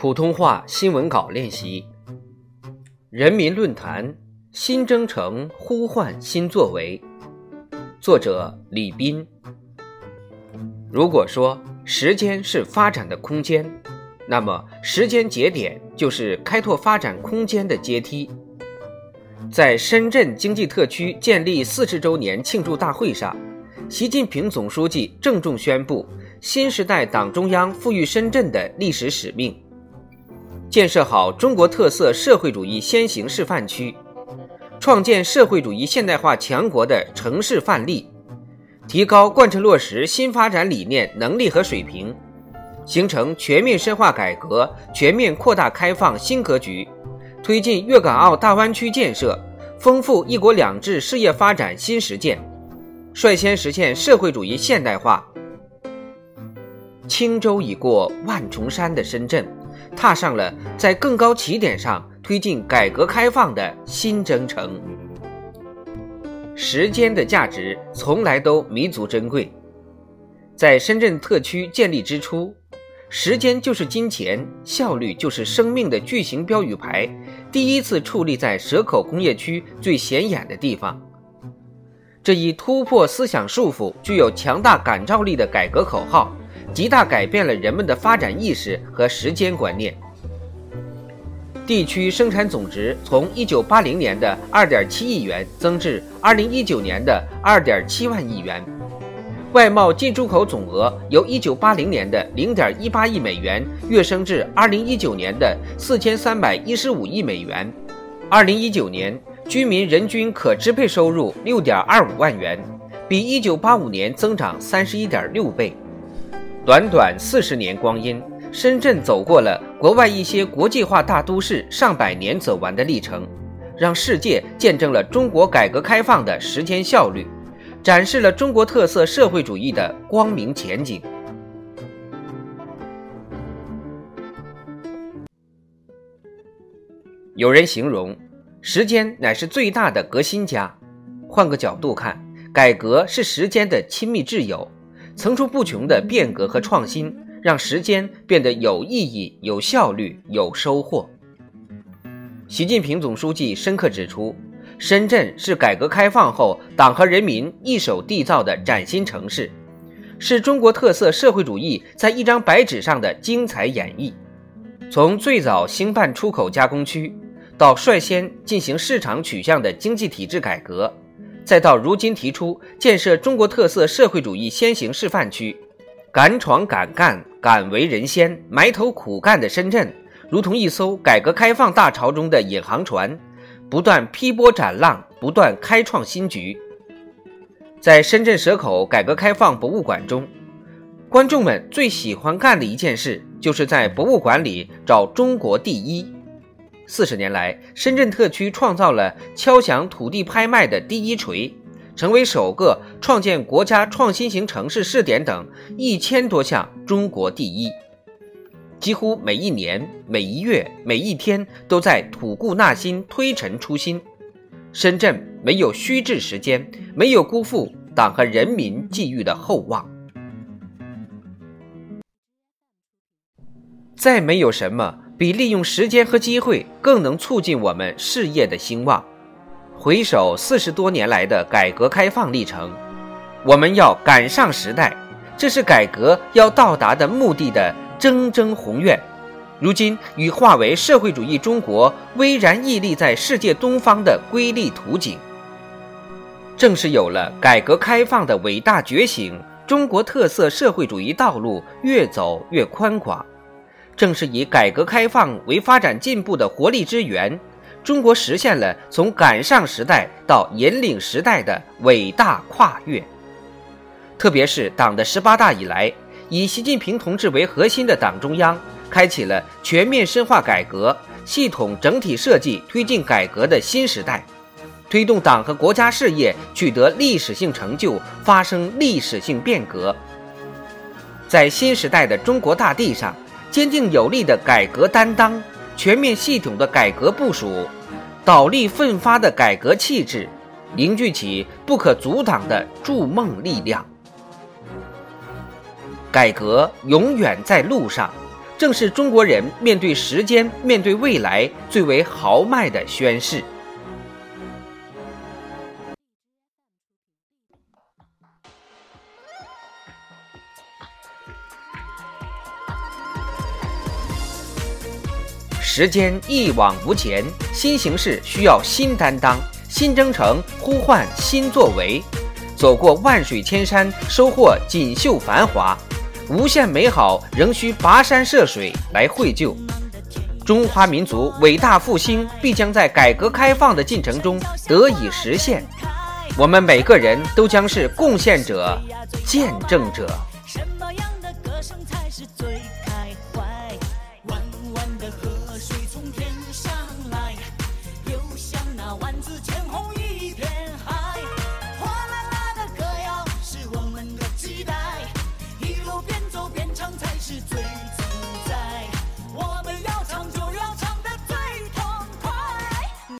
普通话新闻稿练习。人民论坛：新征程呼唤新作为。作者：李斌。如果说时间是发展的空间，那么时间节点就是开拓发展空间的阶梯。在深圳经济特区建立四十周年庆祝大会上，习近平总书记郑重宣布。新时代党中央赋予深圳的历史使命：建设好中国特色社会主义先行示范区，创建社会主义现代化强国的城市范例，提高贯彻落实新发展理念能力和水平，形成全面深化改革、全面扩大开放新格局，推进粤港澳大湾区建设，丰富“一国两制”事业发展新实践，率先实现社会主义现代化。轻舟已过万重山的深圳，踏上了在更高起点上推进改革开放的新征程。时间的价值从来都弥足珍贵，在深圳特区建立之初，“时间就是金钱，效率就是生命”的巨型标语牌第一次矗立在蛇口工业区最显眼的地方。这一突破思想束缚、具有强大感召力的改革口号。极大改变了人们的发展意识和时间观念。地区生产总值从1980年的2.7亿元增至2019年的2.7万亿元，外贸进出口总额由1980年的0.18亿美元跃升至2019年的4315亿美元。2019年居民人均可支配收入6.25万元，比1985年增长31.6倍。短短四十年光阴，深圳走过了国外一些国际化大都市上百年走完的历程，让世界见证了中国改革开放的时间效率，展示了中国特色社会主义的光明前景。有人形容，时间乃是最大的革新家。换个角度看，改革是时间的亲密挚友。层出不穷的变革和创新，让时间变得有意义、有效率、有收获。习近平总书记深刻指出，深圳是改革开放后党和人民一手缔造的崭新城市，是中国特色社会主义在一张白纸上的精彩演绎。从最早兴办出口加工区，到率先进行市场取向的经济体制改革。再到如今提出建设中国特色社会主义先行示范区，敢闯敢干、敢为人先、埋头苦干的深圳，如同一艘改革开放大潮中的引航船，不断劈波斩浪，不断开创新局。在深圳蛇口改革开放博物馆中，观众们最喜欢干的一件事，就是在博物馆里找中国第一。四十年来，深圳特区创造了敲响土地拍卖的第一锤，成为首个创建国家创新型城市试点等一千多项中国第一。几乎每一年、每一月、每一天都在吐故纳新、推陈出新。深圳没有虚掷时间，没有辜负党和人民寄予的厚望。再没有什么。比利用时间和机会更能促进我们事业的兴旺。回首四十多年来的改革开放历程，我们要赶上时代，这是改革要到达的目的的铮铮宏愿。如今已化为社会主义中国巍然屹立在世界东方的瑰丽图景。正是有了改革开放的伟大觉醒，中国特色社会主义道路越走越宽广。正是以改革开放为发展进步的活力之源，中国实现了从赶上时代到引领时代的伟大跨越。特别是党的十八大以来，以习近平同志为核心的党中央，开启了全面深化改革、系统整体设计推进改革的新时代，推动党和国家事业取得历史性成就，发生历史性变革。在新时代的中国大地上。坚定有力的改革担当，全面系统的改革部署，倒立奋发的改革气质，凝聚起不可阻挡的筑梦力量。改革永远在路上，正是中国人面对时间、面对未来最为豪迈的宣誓。时间一往无前，新形势需要新担当，新征程呼唤新作为。走过万水千山，收获锦绣繁华，无限美好仍需跋山涉水来绘就。中华民族伟大复兴必将在改革开放的进程中得以实现，我们每个人都将是贡献者、见证者。什么样的歌声才是最